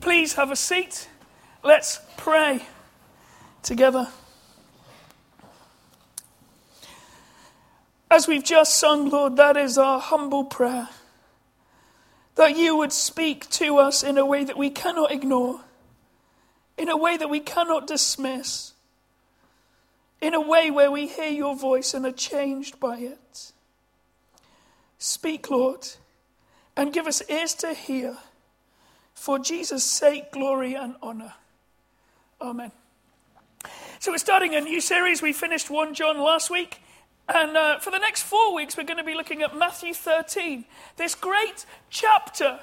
Please have a seat. Let's pray together. As we've just sung, Lord, that is our humble prayer. That you would speak to us in a way that we cannot ignore, in a way that we cannot dismiss, in a way where we hear your voice and are changed by it. Speak, Lord, and give us ears to hear. For Jesus' sake, glory and honor. Amen. So, we're starting a new series. We finished 1 John last week. And uh, for the next four weeks, we're going to be looking at Matthew 13, this great chapter,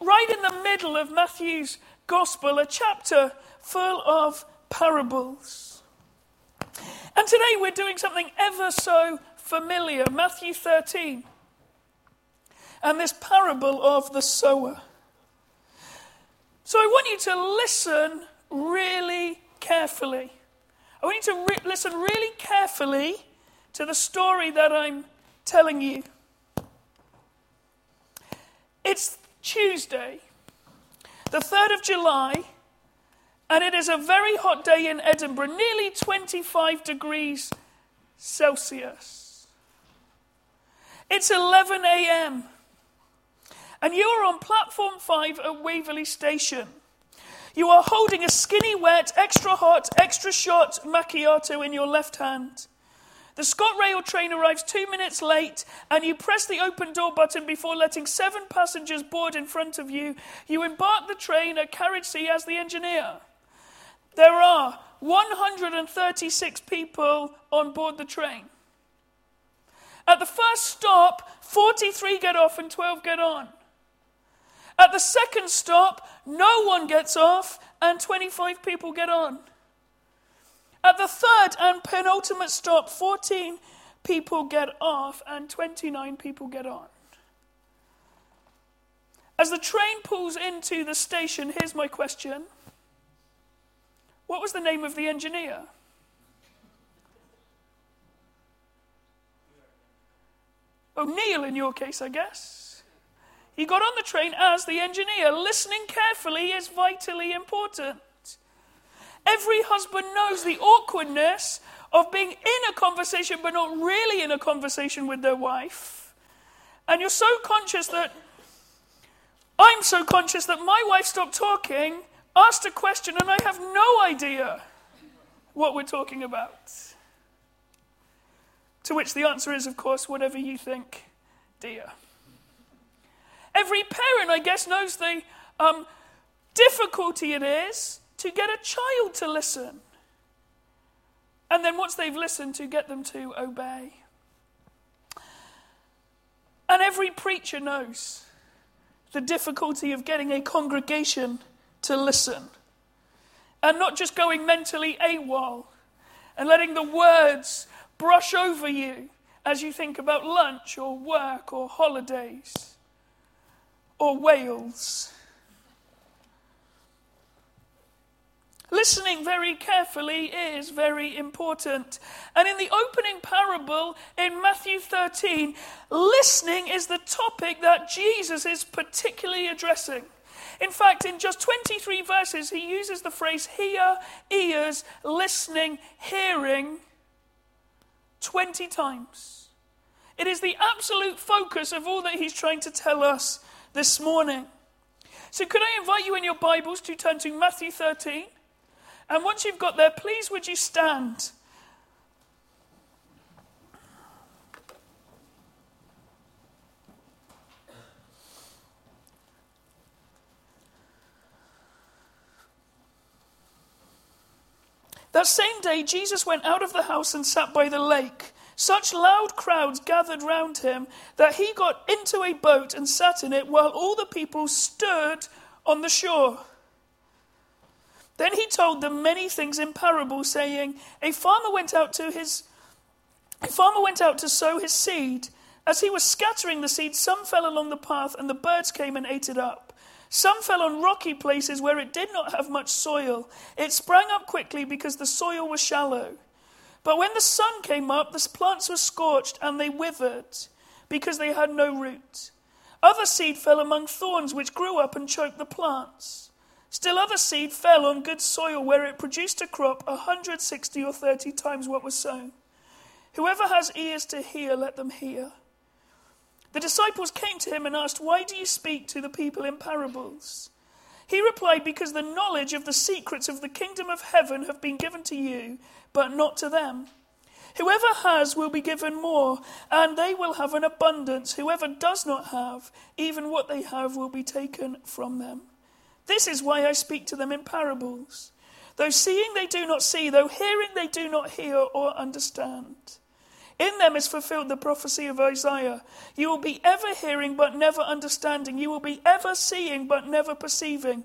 right in the middle of Matthew's gospel, a chapter full of parables. And today we're doing something ever so familiar Matthew 13, and this parable of the sower. So I want you to listen really carefully. I want you to re- listen really carefully to the story that I'm telling you. It's Tuesday, the 3rd of July, and it is a very hot day in Edinburgh, nearly 25 degrees Celsius. It's 11 a.m., and you are on platform 5 at Waverley Station. You are holding a skinny, wet, extra hot, extra shot macchiato in your left hand. The ScotRail train arrives two minutes late, and you press the open door button before letting seven passengers board in front of you. You embark the train at Carriage C as the engineer. There are 136 people on board the train. At the first stop, 43 get off and 12 get on. At the second stop, no one gets off and 25 people get on. At the third and penultimate stop, 14 people get off and 29 people get on. As the train pulls into the station, here's my question What was the name of the engineer? Oh, Neil, in your case, I guess. He got on the train as the engineer. Listening carefully is vitally important. Every husband knows the awkwardness of being in a conversation but not really in a conversation with their wife. And you're so conscious that I'm so conscious that my wife stopped talking, asked a question, and I have no idea what we're talking about. To which the answer is, of course, whatever you think, dear. Every parent, I guess, knows the um, difficulty it is to get a child to listen. And then once they've listened, to get them to obey. And every preacher knows the difficulty of getting a congregation to listen. And not just going mentally AWOL and letting the words brush over you as you think about lunch or work or holidays or Wales. Listening very carefully is very important. And in the opening parable in Matthew 13, listening is the topic that Jesus is particularly addressing. In fact, in just 23 verses, he uses the phrase hear, ears, listening, hearing 20 times. It is the absolute focus of all that he's trying to tell us this morning. So, could I invite you in your Bibles to turn to Matthew 13? And once you've got there, please would you stand? That same day, Jesus went out of the house and sat by the lake. Such loud crowds gathered round him that he got into a boat and sat in it while all the people stood on the shore. Then he told them many things in parables, saying, A farmer went out to his a farmer went out to sow his seed. As he was scattering the seed, some fell along the path, and the birds came and ate it up. Some fell on rocky places where it did not have much soil. It sprang up quickly because the soil was shallow. But when the sun came up, the plants were scorched and they withered because they had no root. Other seed fell among thorns, which grew up and choked the plants. Still other seed fell on good soil, where it produced a crop a hundred, sixty, or thirty times what was sown. Whoever has ears to hear, let them hear. The disciples came to him and asked, Why do you speak to the people in parables? He replied, Because the knowledge of the secrets of the kingdom of heaven have been given to you, but not to them. Whoever has will be given more, and they will have an abundance. Whoever does not have, even what they have will be taken from them. This is why I speak to them in parables. Though seeing they do not see, though hearing they do not hear or understand. In them is fulfilled the prophecy of Isaiah. You will be ever hearing but never understanding. You will be ever seeing but never perceiving.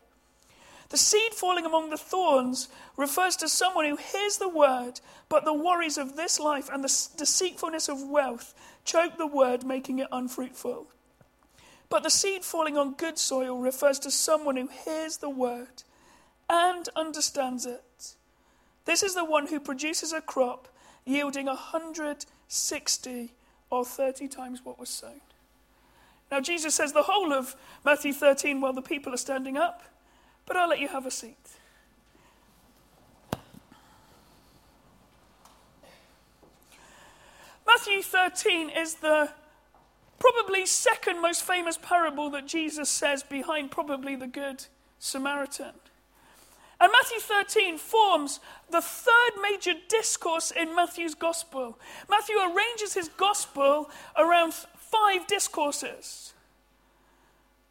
The seed falling among the thorns refers to someone who hears the word, but the worries of this life and the deceitfulness of wealth choke the word, making it unfruitful. But the seed falling on good soil refers to someone who hears the word and understands it. This is the one who produces a crop yielding 160 or 30 times what was sown. Now, Jesus says the whole of Matthew 13 while the people are standing up, but I'll let you have a seat. Matthew 13 is the probably second most famous parable that Jesus says behind probably the Good Samaritan. And Matthew 13 forms the third major discourse in Matthew's gospel. Matthew arranges his gospel around five discourses,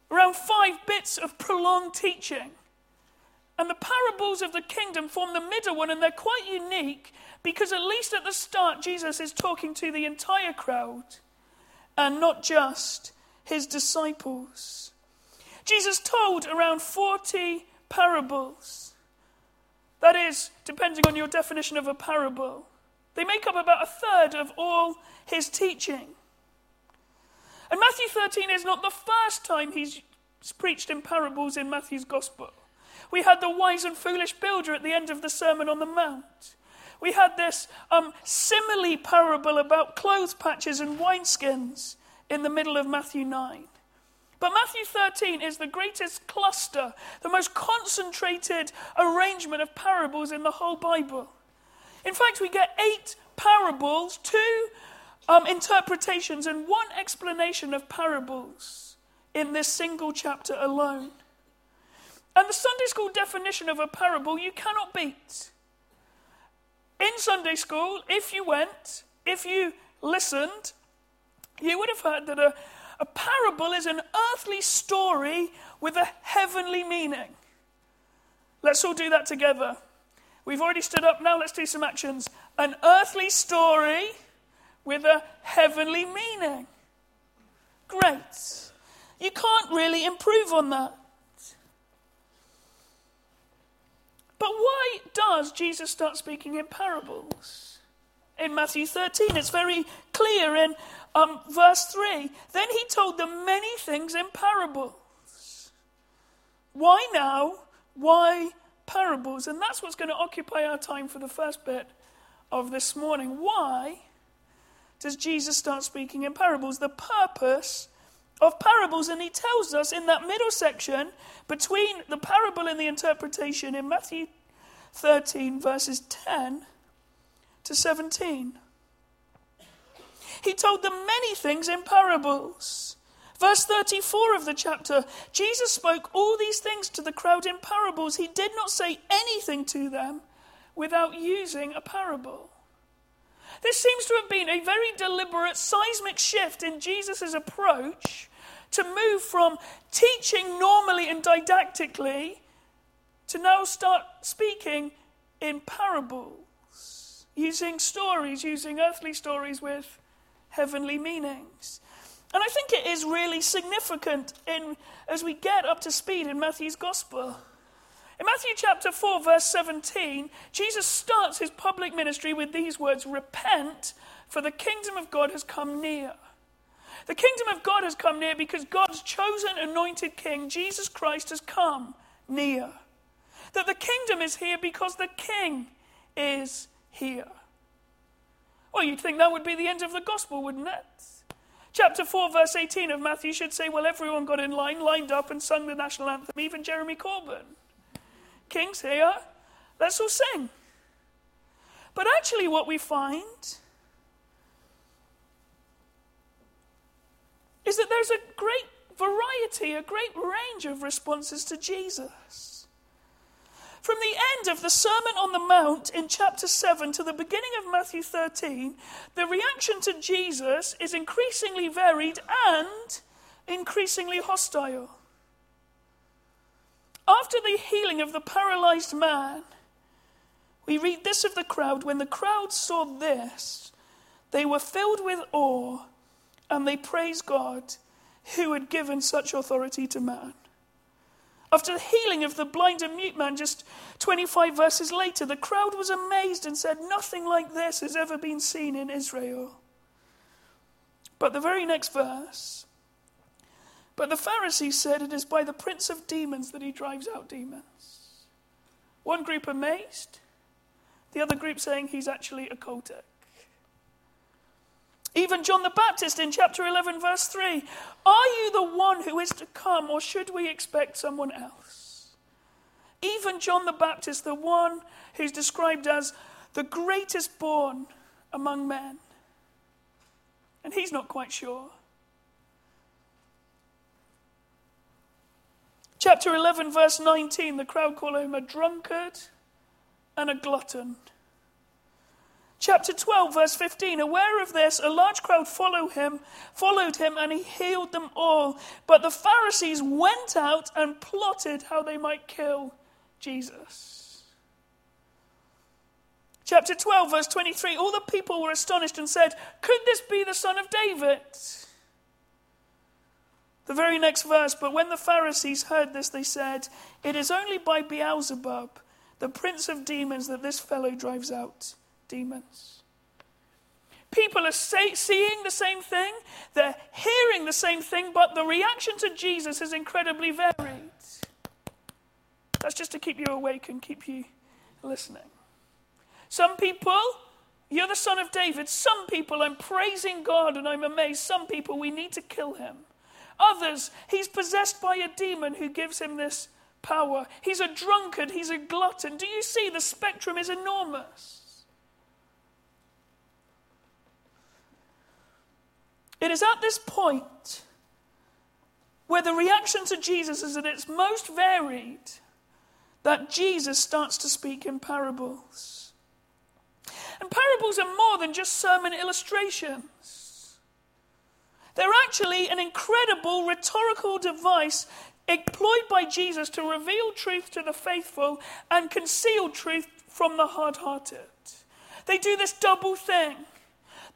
around five bits of prolonged teaching. And the parables of the kingdom form the middle one, and they're quite unique because, at least at the start, Jesus is talking to the entire crowd and not just his disciples. Jesus told around 40 parables. That is, depending on your definition of a parable, they make up about a third of all his teaching. And Matthew 13 is not the first time he's preached in parables in Matthew's gospel. We had the wise and foolish builder at the end of the Sermon on the Mount. We had this um, simile parable about clothes patches and wineskins in the middle of Matthew 9. But Matthew 13 is the greatest cluster, the most concentrated arrangement of parables in the whole Bible. In fact, we get eight parables, two um, interpretations, and one explanation of parables in this single chapter alone. And the Sunday school definition of a parable you cannot beat. In Sunday school, if you went, if you listened, you would have heard that a, a parable is an earthly story with a heavenly meaning. Let's all do that together. We've already stood up, now let's do some actions. An earthly story with a heavenly meaning. Great. You can't really improve on that. But why does Jesus start speaking in parables? In Matthew 13, it's very clear in um, verse 3 Then he told them many things in parables. Why now? Why parables? And that's what's going to occupy our time for the first bit of this morning. Why does Jesus start speaking in parables? The purpose of parables, and he tells us in that middle section between the parable and the interpretation in Matthew 13, verses 10 to 17. He told them many things in parables. Verse 34 of the chapter Jesus spoke all these things to the crowd in parables. He did not say anything to them without using a parable. This seems to have been a very deliberate seismic shift in Jesus' approach to move from teaching normally and didactically to now start speaking in parables, using stories, using earthly stories with heavenly meanings. And I think it is really significant in, as we get up to speed in Matthew's Gospel. In Matthew chapter 4, verse 17, Jesus starts his public ministry with these words Repent, for the kingdom of God has come near. The kingdom of God has come near because God's chosen anointed king, Jesus Christ, has come near. That the kingdom is here because the king is here. Well, you'd think that would be the end of the gospel, wouldn't it? Chapter 4, verse 18 of Matthew should say, Well, everyone got in line, lined up, and sung the national anthem, even Jeremy Corbyn. King's here, let's all sing. But actually, what we find is that there's a great variety, a great range of responses to Jesus. From the end of the Sermon on the Mount in chapter 7 to the beginning of Matthew 13, the reaction to Jesus is increasingly varied and increasingly hostile. After the healing of the paralyzed man, we read this of the crowd when the crowd saw this, they were filled with awe and they praised God who had given such authority to man. After the healing of the blind and mute man, just 25 verses later, the crowd was amazed and said, Nothing like this has ever been seen in Israel. But the very next verse, but the Pharisees said it is by the prince of demons that he drives out demons. One group amazed, the other group saying he's actually a cultic. Even John the Baptist in chapter 11, verse 3 Are you the one who is to come, or should we expect someone else? Even John the Baptist, the one who's described as the greatest born among men. And he's not quite sure. Chapter 11, verse 19, the crowd call him a drunkard and a glutton. Chapter 12, verse 15. Aware of this, a large crowd followed him, followed him, and he healed them all. But the Pharisees went out and plotted how they might kill Jesus. Chapter 12, verse 23. All the people were astonished and said, Could this be the son of David? The very next verse, but when the Pharisees heard this, they said, It is only by Beelzebub, the prince of demons, that this fellow drives out demons. People are say, seeing the same thing, they're hearing the same thing, but the reaction to Jesus is incredibly varied. That's just to keep you awake and keep you listening. Some people, you're the son of David. Some people, I'm praising God and I'm amazed. Some people, we need to kill him. Others, he's possessed by a demon who gives him this power. He's a drunkard, he's a glutton. Do you see the spectrum is enormous? It is at this point where the reaction to Jesus is at its most varied that Jesus starts to speak in parables. And parables are more than just sermon illustrations. They're actually an incredible rhetorical device employed by Jesus to reveal truth to the faithful and conceal truth from the hard hearted. They do this double thing.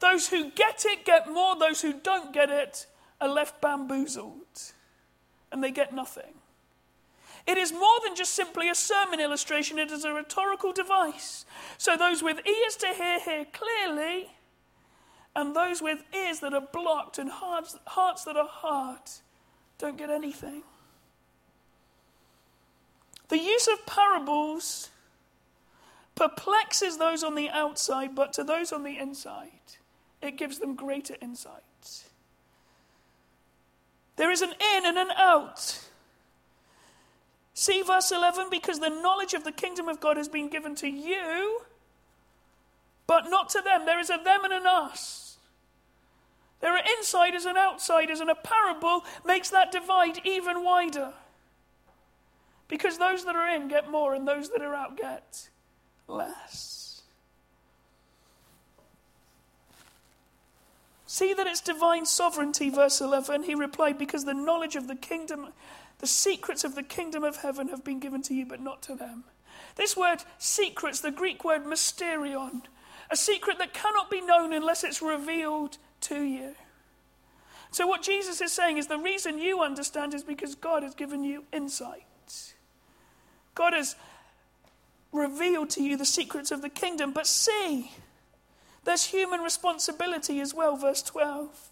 Those who get it get more, those who don't get it are left bamboozled and they get nothing. It is more than just simply a sermon illustration, it is a rhetorical device. So those with ears to hear hear clearly, and those with ears that are blocked and hearts, hearts that are hard don't get anything. The use of parables perplexes those on the outside, but to those on the inside, it gives them greater insight. There is an in and an out. See verse 11 because the knowledge of the kingdom of God has been given to you, but not to them. There is a them and an us. There are insiders and outsiders, and a parable makes that divide even wider. Because those that are in get more, and those that are out get less. See that it's divine sovereignty, verse 11. He replied, Because the knowledge of the kingdom, the secrets of the kingdom of heaven have been given to you, but not to them. This word secrets, the Greek word mysterion, a secret that cannot be known unless it's revealed to you. So, what Jesus is saying is the reason you understand is because God has given you insight. God has revealed to you the secrets of the kingdom. But see, there's human responsibility as well, verse 12.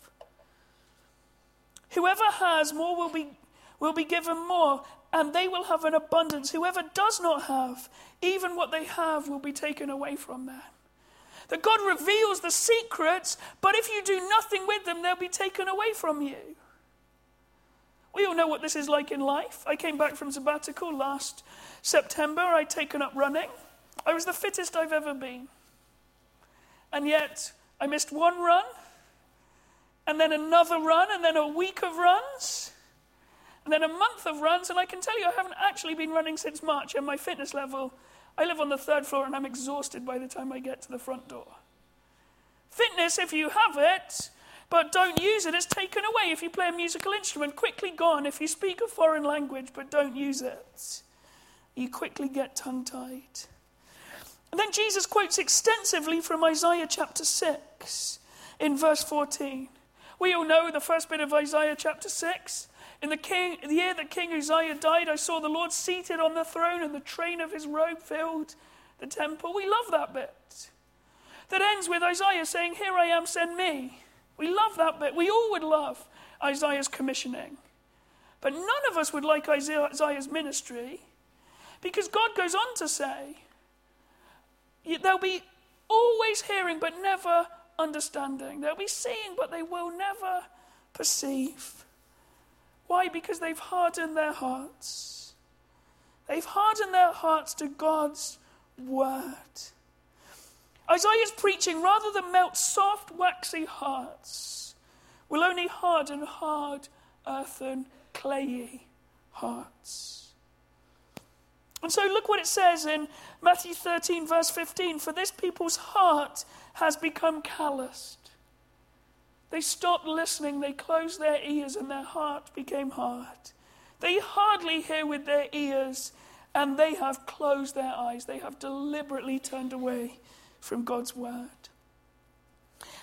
Whoever has more will be, will be given more, and they will have an abundance. Whoever does not have, even what they have will be taken away from them. That God reveals the secrets, but if you do nothing with them, they'll be taken away from you. We all know what this is like in life. I came back from sabbatical last September. I'd taken up running. I was the fittest I've ever been. And yet, I missed one run, and then another run, and then a week of runs, and then a month of runs. And I can tell you, I haven't actually been running since March, and my fitness level, I live on the third floor, and I'm exhausted by the time I get to the front door. Fitness, if you have it, but don't use it. It's taken away if you play a musical instrument, quickly gone if you speak a foreign language, but don't use it. You quickly get tongue tied. And then Jesus quotes extensively from Isaiah chapter 6 in verse 14. We all know the first bit of Isaiah chapter 6. In the, king, the year that King Uzziah died, I saw the Lord seated on the throne, and the train of his robe filled the temple. We love that bit. That ends with Isaiah saying, Here I am, send me. We love that bit. We all would love Isaiah's commissioning. But none of us would like Isaiah's ministry because God goes on to say, They'll be always hearing but never understanding. They'll be seeing but they will never perceive. Why? Because they've hardened their hearts. They've hardened their hearts to God's word. Isaiah's preaching, rather than melt soft, waxy hearts, will only harden hard, earthen, clayey hearts. And so look what it says in Matthew 13, verse 15 For this people's heart has become calloused. They stopped listening, they closed their ears, and their heart became hard. They hardly hear with their ears, and they have closed their eyes. They have deliberately turned away from God's word.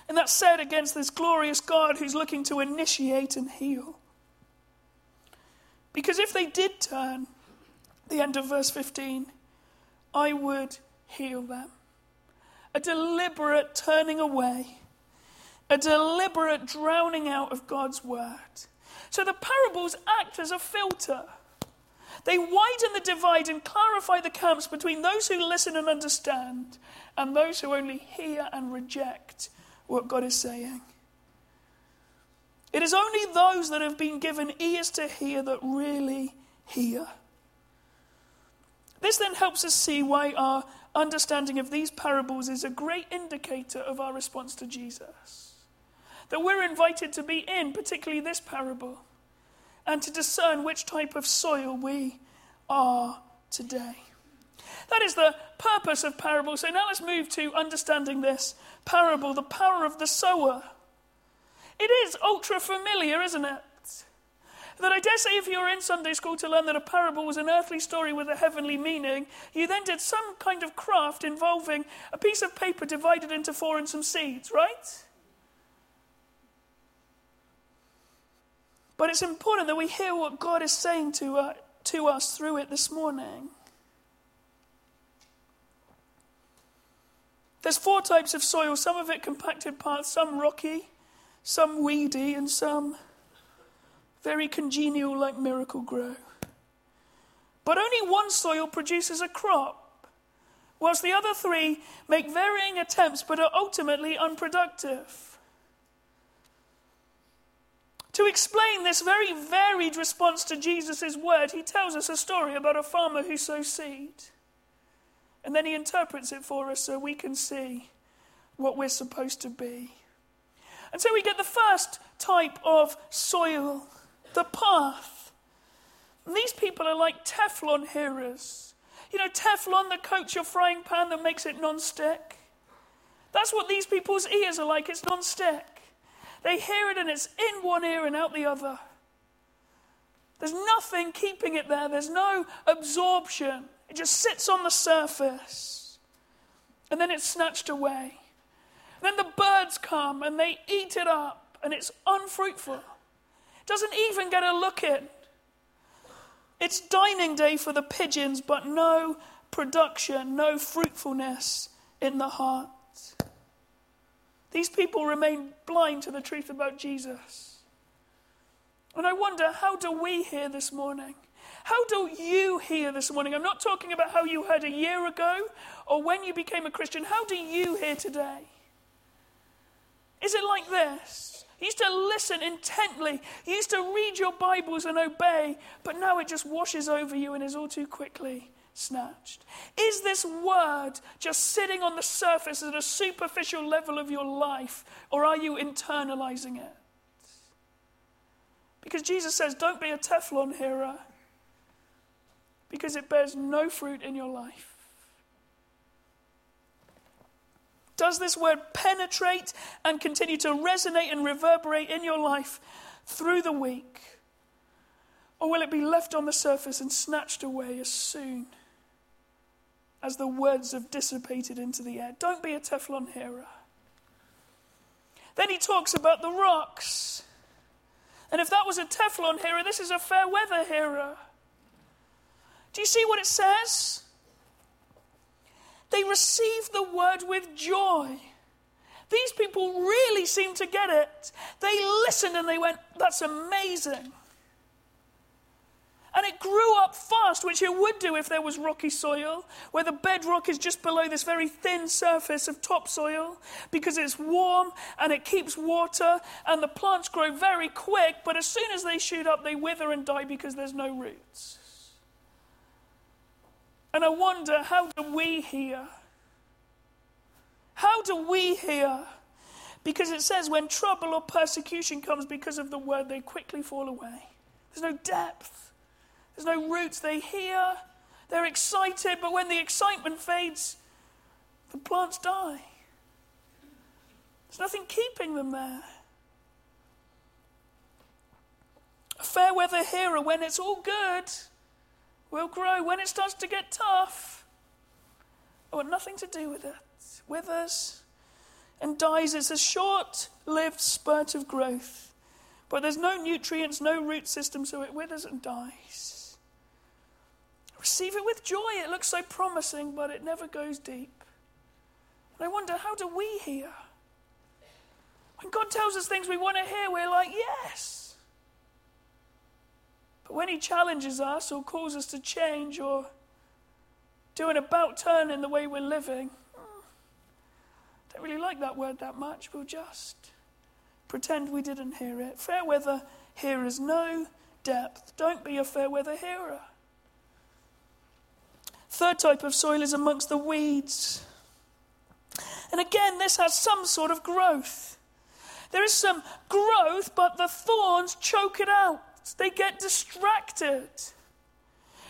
And that's said against this glorious God who's looking to initiate and heal. Because if they did turn, the end of verse 15, I would heal them. A deliberate turning away, a deliberate drowning out of God's word. So the parables act as a filter. They widen the divide and clarify the camps between those who listen and understand and those who only hear and reject what God is saying. It is only those that have been given ears to hear that really hear. This then helps us see why our understanding of these parables is a great indicator of our response to Jesus. That we're invited to be in, particularly this parable, and to discern which type of soil we are today. That is the purpose of parables. So now let's move to understanding this parable, the power of the sower. It is ultra familiar, isn't it? That I dare say, if you were in Sunday school to learn that a parable was an earthly story with a heavenly meaning, you then did some kind of craft involving a piece of paper divided into four and some seeds, right? But it's important that we hear what God is saying to, uh, to us through it this morning. There's four types of soil, some of it compacted parts, some rocky, some weedy, and some very congenial like Miracle-Gro. But only one soil produces a crop, whilst the other three make varying attempts but are ultimately unproductive. To explain this very varied response to Jesus' word, he tells us a story about a farmer who sows seed. And then he interprets it for us so we can see what we're supposed to be. And so we get the first type of soil, the path. And these people are like Teflon hearers. You know, Teflon that coats your frying pan that makes it non-stick. That's what these people's ears are like. It's non-stick. They hear it and it's in one ear and out the other. There's nothing keeping it there. There's no absorption. It just sits on the surface. And then it's snatched away. And then the birds come and they eat it up and it's unfruitful. Doesn't even get a look in. It's dining day for the pigeons, but no production, no fruitfulness in the heart. These people remain blind to the truth about Jesus. And I wonder, how do we hear this morning? How do you hear this morning? I'm not talking about how you heard a year ago or when you became a Christian. How do you hear today? Is it like this? You used to listen intently. You used to read your Bibles and obey, but now it just washes over you and is all too quickly snatched. Is this word just sitting on the surface at a superficial level of your life, or are you internalizing it? Because Jesus says, don't be a Teflon hearer, because it bears no fruit in your life. Does this word penetrate and continue to resonate and reverberate in your life through the week? Or will it be left on the surface and snatched away as soon as the words have dissipated into the air? Don't be a Teflon hearer. Then he talks about the rocks. And if that was a Teflon hearer, this is a fair weather hearer. Do you see what it says? They received the word with joy. These people really seem to get it. They listened and they went, That's amazing. And it grew up fast, which it would do if there was rocky soil, where the bedrock is just below this very thin surface of topsoil, because it's warm and it keeps water, and the plants grow very quick, but as soon as they shoot up, they wither and die because there's no roots. And I wonder, how do we hear? How do we hear? Because it says when trouble or persecution comes because of the word, they quickly fall away. There's no depth, there's no roots. They hear, they're excited, but when the excitement fades, the plants die. There's nothing keeping them there. A fair weather hearer, when it's all good, will grow. When it starts to get tough, I want nothing to do with it. Withers and dies. It's a short lived spurt of growth, but there's no nutrients, no root system, so it withers and dies. Receive it with joy. It looks so promising, but it never goes deep. And I wonder, how do we hear? When God tells us things we want to hear, we're like, yes. But when He challenges us or calls us to change or do an about turn in the way we're living, don't really like that word that much. We'll just pretend we didn't hear it. Fair weather hearers, no depth. Don't be a fair weather hearer. Third type of soil is amongst the weeds. And again, this has some sort of growth. There is some growth, but the thorns choke it out. They get distracted.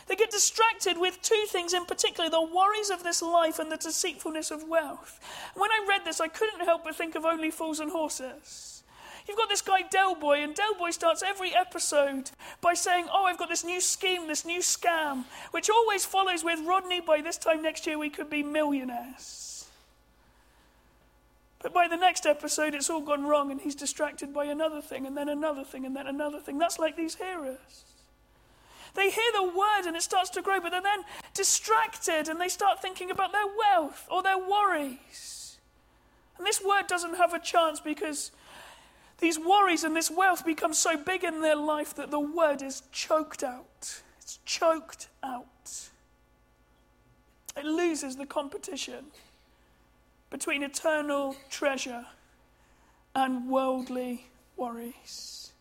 They get distracted with two things in particular the worries of this life and the deceitfulness of wealth. When I read this, I couldn't help but think of Only Fools and Horses. You've got this guy Del Boy, and Del Boy starts every episode by saying, Oh, I've got this new scheme, this new scam, which always follows with Rodney, by this time next year we could be millionaires. But by the next episode, it's all gone wrong, and he's distracted by another thing, and then another thing, and then another thing. That's like these hearers. They hear the word and it starts to grow, but they're then distracted and they start thinking about their wealth or their worries. And this word doesn't have a chance because these worries and this wealth become so big in their life that the word is choked out. It's choked out. It loses the competition between eternal treasure and worldly worries.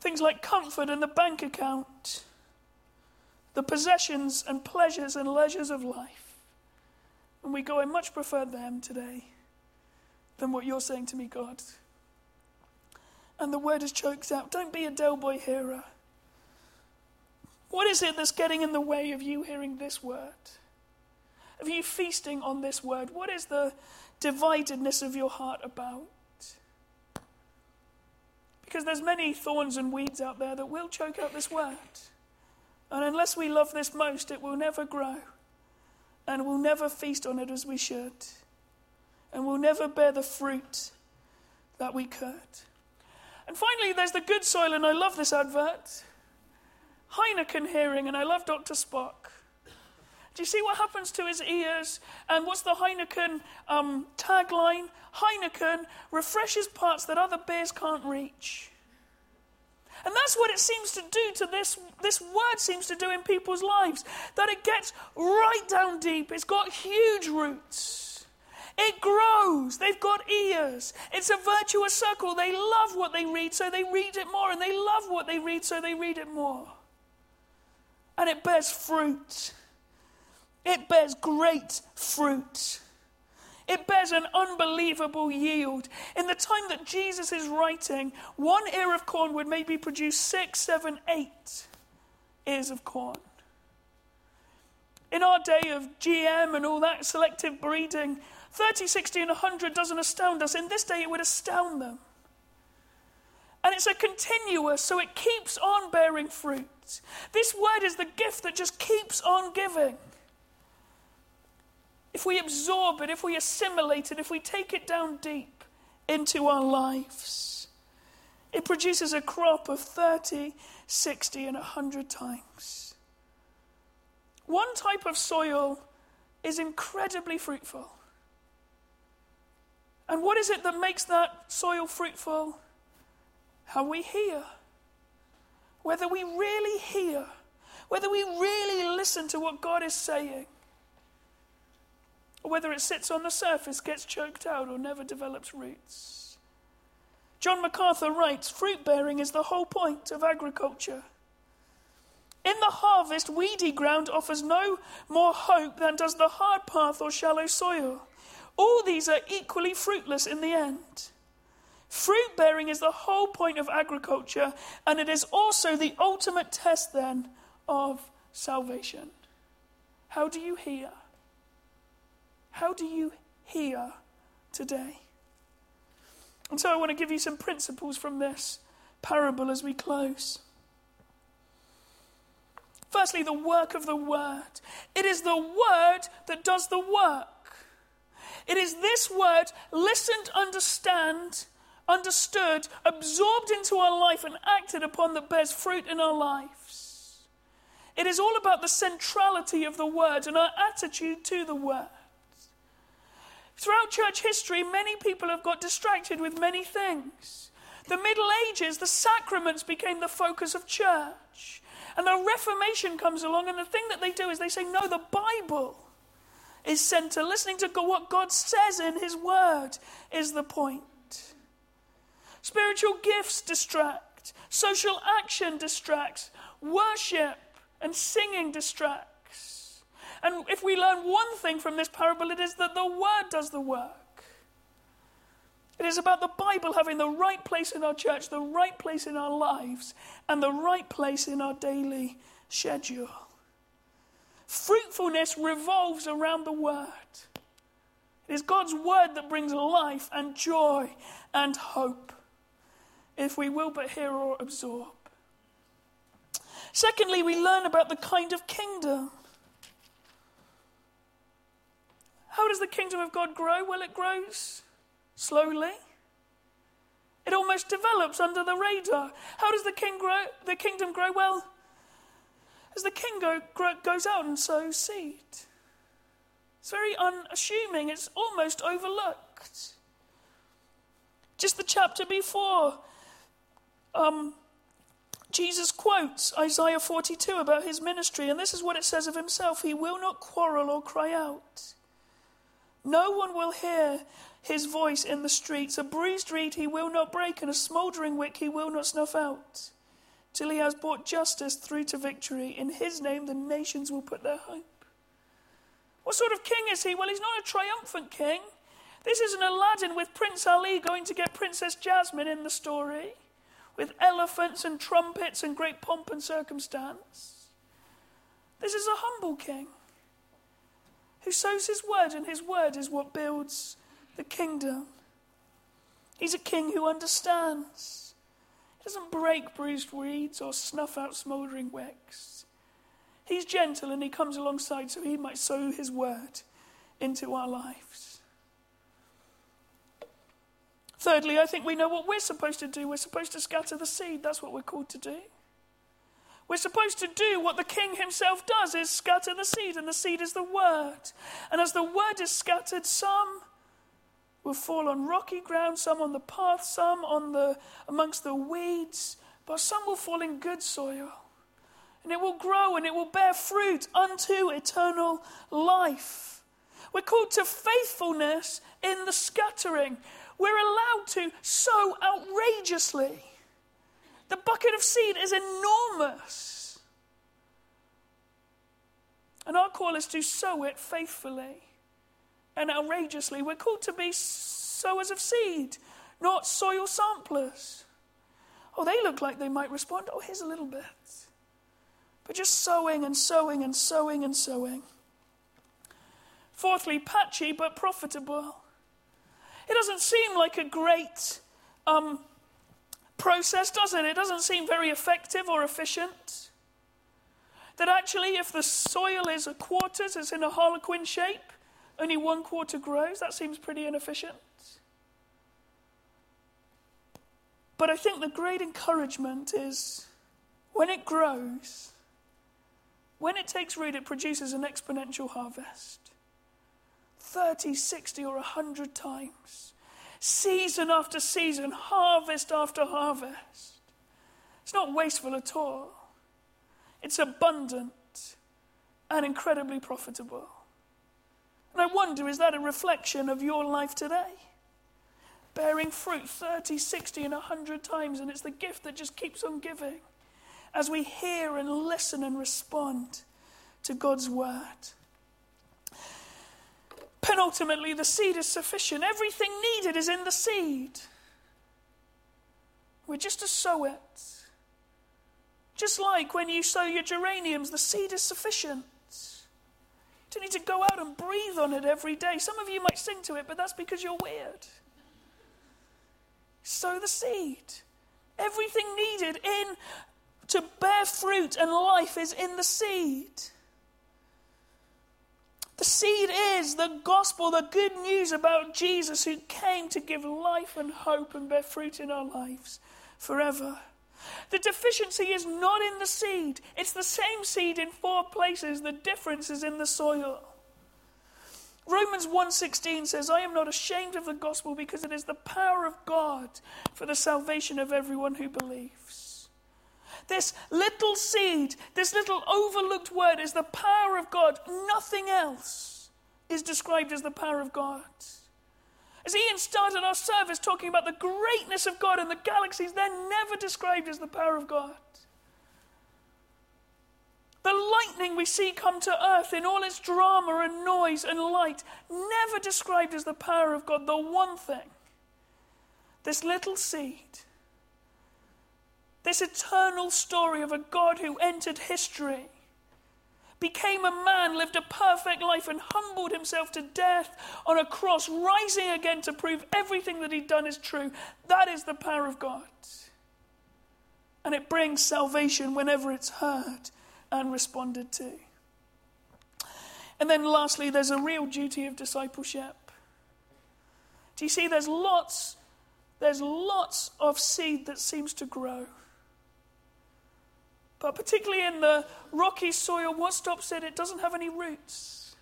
Things like comfort and the bank account, the possessions and pleasures and leisures of life. And we go, I much prefer them today than what you're saying to me, God. And the word is choked out. Don't be a Del Boy hearer. What is it that's getting in the way of you hearing this word? Of you feasting on this word? What is the dividedness of your heart about? Because there's many thorns and weeds out there that will choke out this word. And unless we love this most, it will never grow. And we'll never feast on it as we should. And we'll never bear the fruit that we could. And finally, there's the good soil, and I love this advert. Heineken hearing, and I love Dr. Spock. Do you see what happens to his ears? And what's the Heineken um, tagline? Heineken refreshes parts that other beers can't reach. And that's what it seems to do to this, this word seems to do in people's lives. That it gets right down deep. It's got huge roots. It grows. They've got ears. It's a virtuous circle. They love what they read, so they read it more. And they love what they read, so they read it more. And it bears fruit. It bears great fruit. It bears an unbelievable yield. In the time that Jesus is writing, one ear of corn would maybe produce six, seven, eight ears of corn. In our day of GM and all that selective breeding, 30, 60, and 100 doesn't astound us. In this day, it would astound them. And it's a continuous, so it keeps on bearing fruit. This word is the gift that just keeps on giving if we absorb it, if we assimilate it, if we take it down deep into our lives, it produces a crop of 30, 60, and 100 times. One type of soil is incredibly fruitful. And what is it that makes that soil fruitful? How we hear. Whether we really hear, whether we really listen to what God is saying or whether it sits on the surface, gets choked out, or never develops roots. John MacArthur writes fruit bearing is the whole point of agriculture. In the harvest, weedy ground offers no more hope than does the hard path or shallow soil. All these are equally fruitless in the end. Fruit bearing is the whole point of agriculture, and it is also the ultimate test, then, of salvation. How do you hear? How do you hear today? And so I want to give you some principles from this parable as we close. Firstly, the work of the Word. It is the Word that does the work. It is this Word, listened, understand, understood, absorbed into our life, and acted upon that bears fruit in our lives. It is all about the centrality of the Word and our attitude to the Word. Throughout church history, many people have got distracted with many things. The Middle Ages, the sacraments became the focus of church. And the Reformation comes along, and the thing that they do is they say, no, the Bible is center. Listening to what God says in His Word is the point. Spiritual gifts distract, social action distracts, worship and singing distract. And if we learn one thing from this parable, it is that the Word does the work. It is about the Bible having the right place in our church, the right place in our lives, and the right place in our daily schedule. Fruitfulness revolves around the Word. It is God's Word that brings life and joy and hope, if we will but hear or absorb. Secondly, we learn about the kind of kingdom. How does the kingdom of God grow? Well, it grows slowly. It almost develops under the radar. How does the king grow? The kingdom grow well as the king go, goes out and sows seed. It's very unassuming. It's almost overlooked. Just the chapter before, um, Jesus quotes Isaiah 42 about his ministry, and this is what it says of himself He will not quarrel or cry out. No one will hear his voice in the streets. A bruised reed he will not break, and a smouldering wick he will not snuff out, till he has brought justice through to victory. In his name the nations will put their hope. What sort of king is he? Well, he's not a triumphant king. This isn't Aladdin with Prince Ali going to get Princess Jasmine in the story, with elephants and trumpets and great pomp and circumstance. This is a humble king who sows his word, and his word is what builds the kingdom. He's a king who understands. He doesn't break bruised reeds or snuff out smouldering wicks. He's gentle and he comes alongside so he might sow his word into our lives. Thirdly, I think we know what we're supposed to do. We're supposed to scatter the seed. That's what we're called to do. We're supposed to do what the king himself does is scatter the seed, and the seed is the word. And as the word is scattered, some will fall on rocky ground, some on the path, some on the amongst the weeds, but some will fall in good soil. And it will grow and it will bear fruit unto eternal life. We're called to faithfulness in the scattering. We're allowed to sow outrageously. The bucket of seed is enormous. And our call is to sow it faithfully and outrageously. We're called to be sowers of seed, not soil samplers. Oh, they look like they might respond. Oh, here's a little bit. But just sowing and sowing and sowing and sowing. Fourthly, patchy but profitable. It doesn't seem like a great um, process, does it? It doesn't seem very effective or efficient. That actually, if the soil is a quarters, it's in a harlequin shape, only one quarter grows, that seems pretty inefficient. But I think the great encouragement is when it grows, when it takes root, it produces an exponential harvest. 30, 60, or 100 times. Season after season, harvest after harvest. It's not wasteful at all, it's abundant and incredibly profitable. And I wonder is that a reflection of your life today? Bearing fruit 30, 60, and 100 times, and it's the gift that just keeps on giving as we hear and listen and respond to God's word. Penultimately, the seed is sufficient. Everything needed is in the seed. We're just to sow it. Just like when you sow your geraniums, the seed is sufficient. You don't need to go out and breathe on it every day. Some of you might sing to it, but that's because you're weird. Sow the seed. Everything needed in to bear fruit and life is in the seed. The seed is the gospel, the good news about Jesus who came to give life and hope and bear fruit in our lives forever. The deficiency is not in the seed. It's the same seed in four places. The difference is in the soil. Romans 1:16 says, "I am not ashamed of the gospel because it is the power of God for the salvation of everyone who believes." This little seed, this little overlooked word is the power of God. Nothing else is described as the power of God. As Ian started our service talking about the greatness of God and the galaxies, they're never described as the power of God. The lightning we see come to earth in all its drama and noise and light, never described as the power of God. The one thing, this little seed, this eternal story of a God who entered history, became a man, lived a perfect life, and humbled himself to death on a cross, rising again to prove everything that he'd done is true. That is the power of God. And it brings salvation whenever it's heard and responded to. And then lastly, there's a real duty of discipleship. Do you see there's lots there's lots of seed that seems to grow. But particularly in the rocky soil, what stops it? It doesn't have any roots.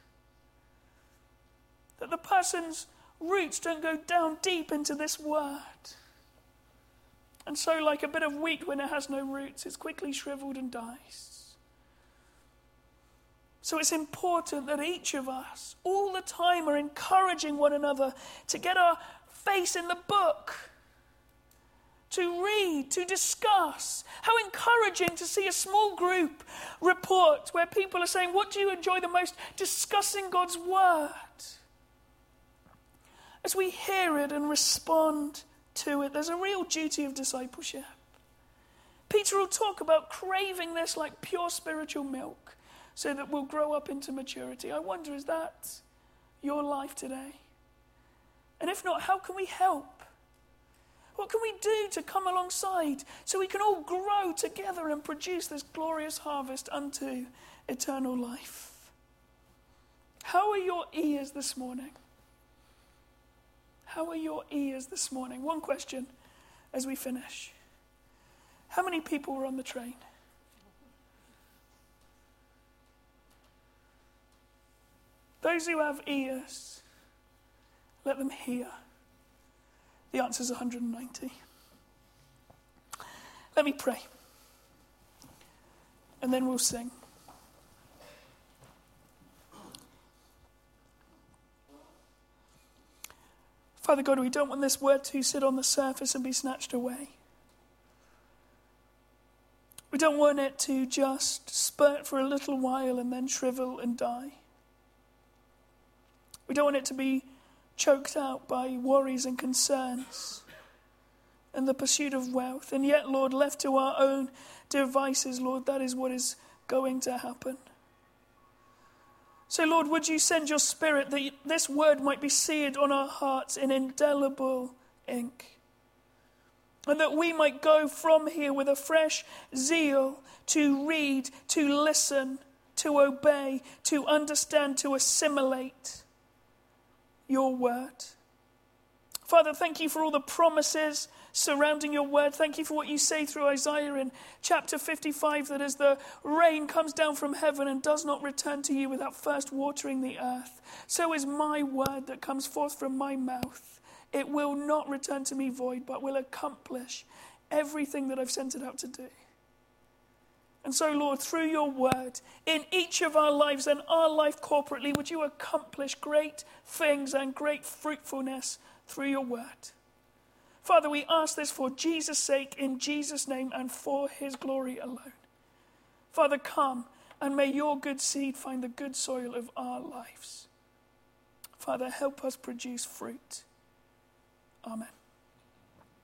That the person's roots don't go down deep into this word. And so, like a bit of wheat when it has no roots, it's quickly shriveled and dies. So, it's important that each of us, all the time, are encouraging one another to get our face in the book to read, to discuss. How encouraging to see a small group report where people are saying, What do you enjoy the most? Discussing God's Word. As we hear it and respond to it, there's a real duty of discipleship. Peter will talk about craving this like pure spiritual milk so that we'll grow up into maturity. I wonder, is that your life today? And if not, how can we help? What can we do to come alongside so we can all grow together and produce this glorious harvest unto eternal life? How are your ears this morning? How are your ears this morning? One question as we finish. How many people were on the train? Those who have ears, let them hear. The answer is 190. Let me pray. And then we'll sing. Father God, we don't want this word to sit on the surface and be snatched away. We don't want it to just spurt for a little while and then shrivel and die. We don't want it to be choked out by worries and concerns and the pursuit of wealth. And yet, Lord, left to our own devices, Lord, that is what is going to happen. So, Lord, would you send your spirit that this word might be seared on our hearts in indelible ink? And that we might go from here with a fresh zeal to read, to listen, to obey, to understand, to assimilate your word. Father, thank you for all the promises surrounding your word. Thank you for what you say through Isaiah in chapter 55 that as the rain comes down from heaven and does not return to you without first watering the earth, so is my word that comes forth from my mouth. It will not return to me void, but will accomplish everything that I've sent it out to do. And so, Lord, through your word, in each of our lives and our life corporately, would you accomplish great things and great fruitfulness through your word. Father, we ask this for Jesus' sake, in Jesus' name, and for his glory alone. Father, come and may your good seed find the good soil of our lives. Father, help us produce fruit. Amen.